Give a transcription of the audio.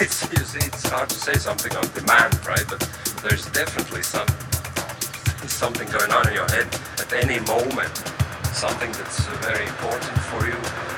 it's, see, it's hard to say something on demand, right? But there's definitely some something going on in your head at any moment, something that's very important for you.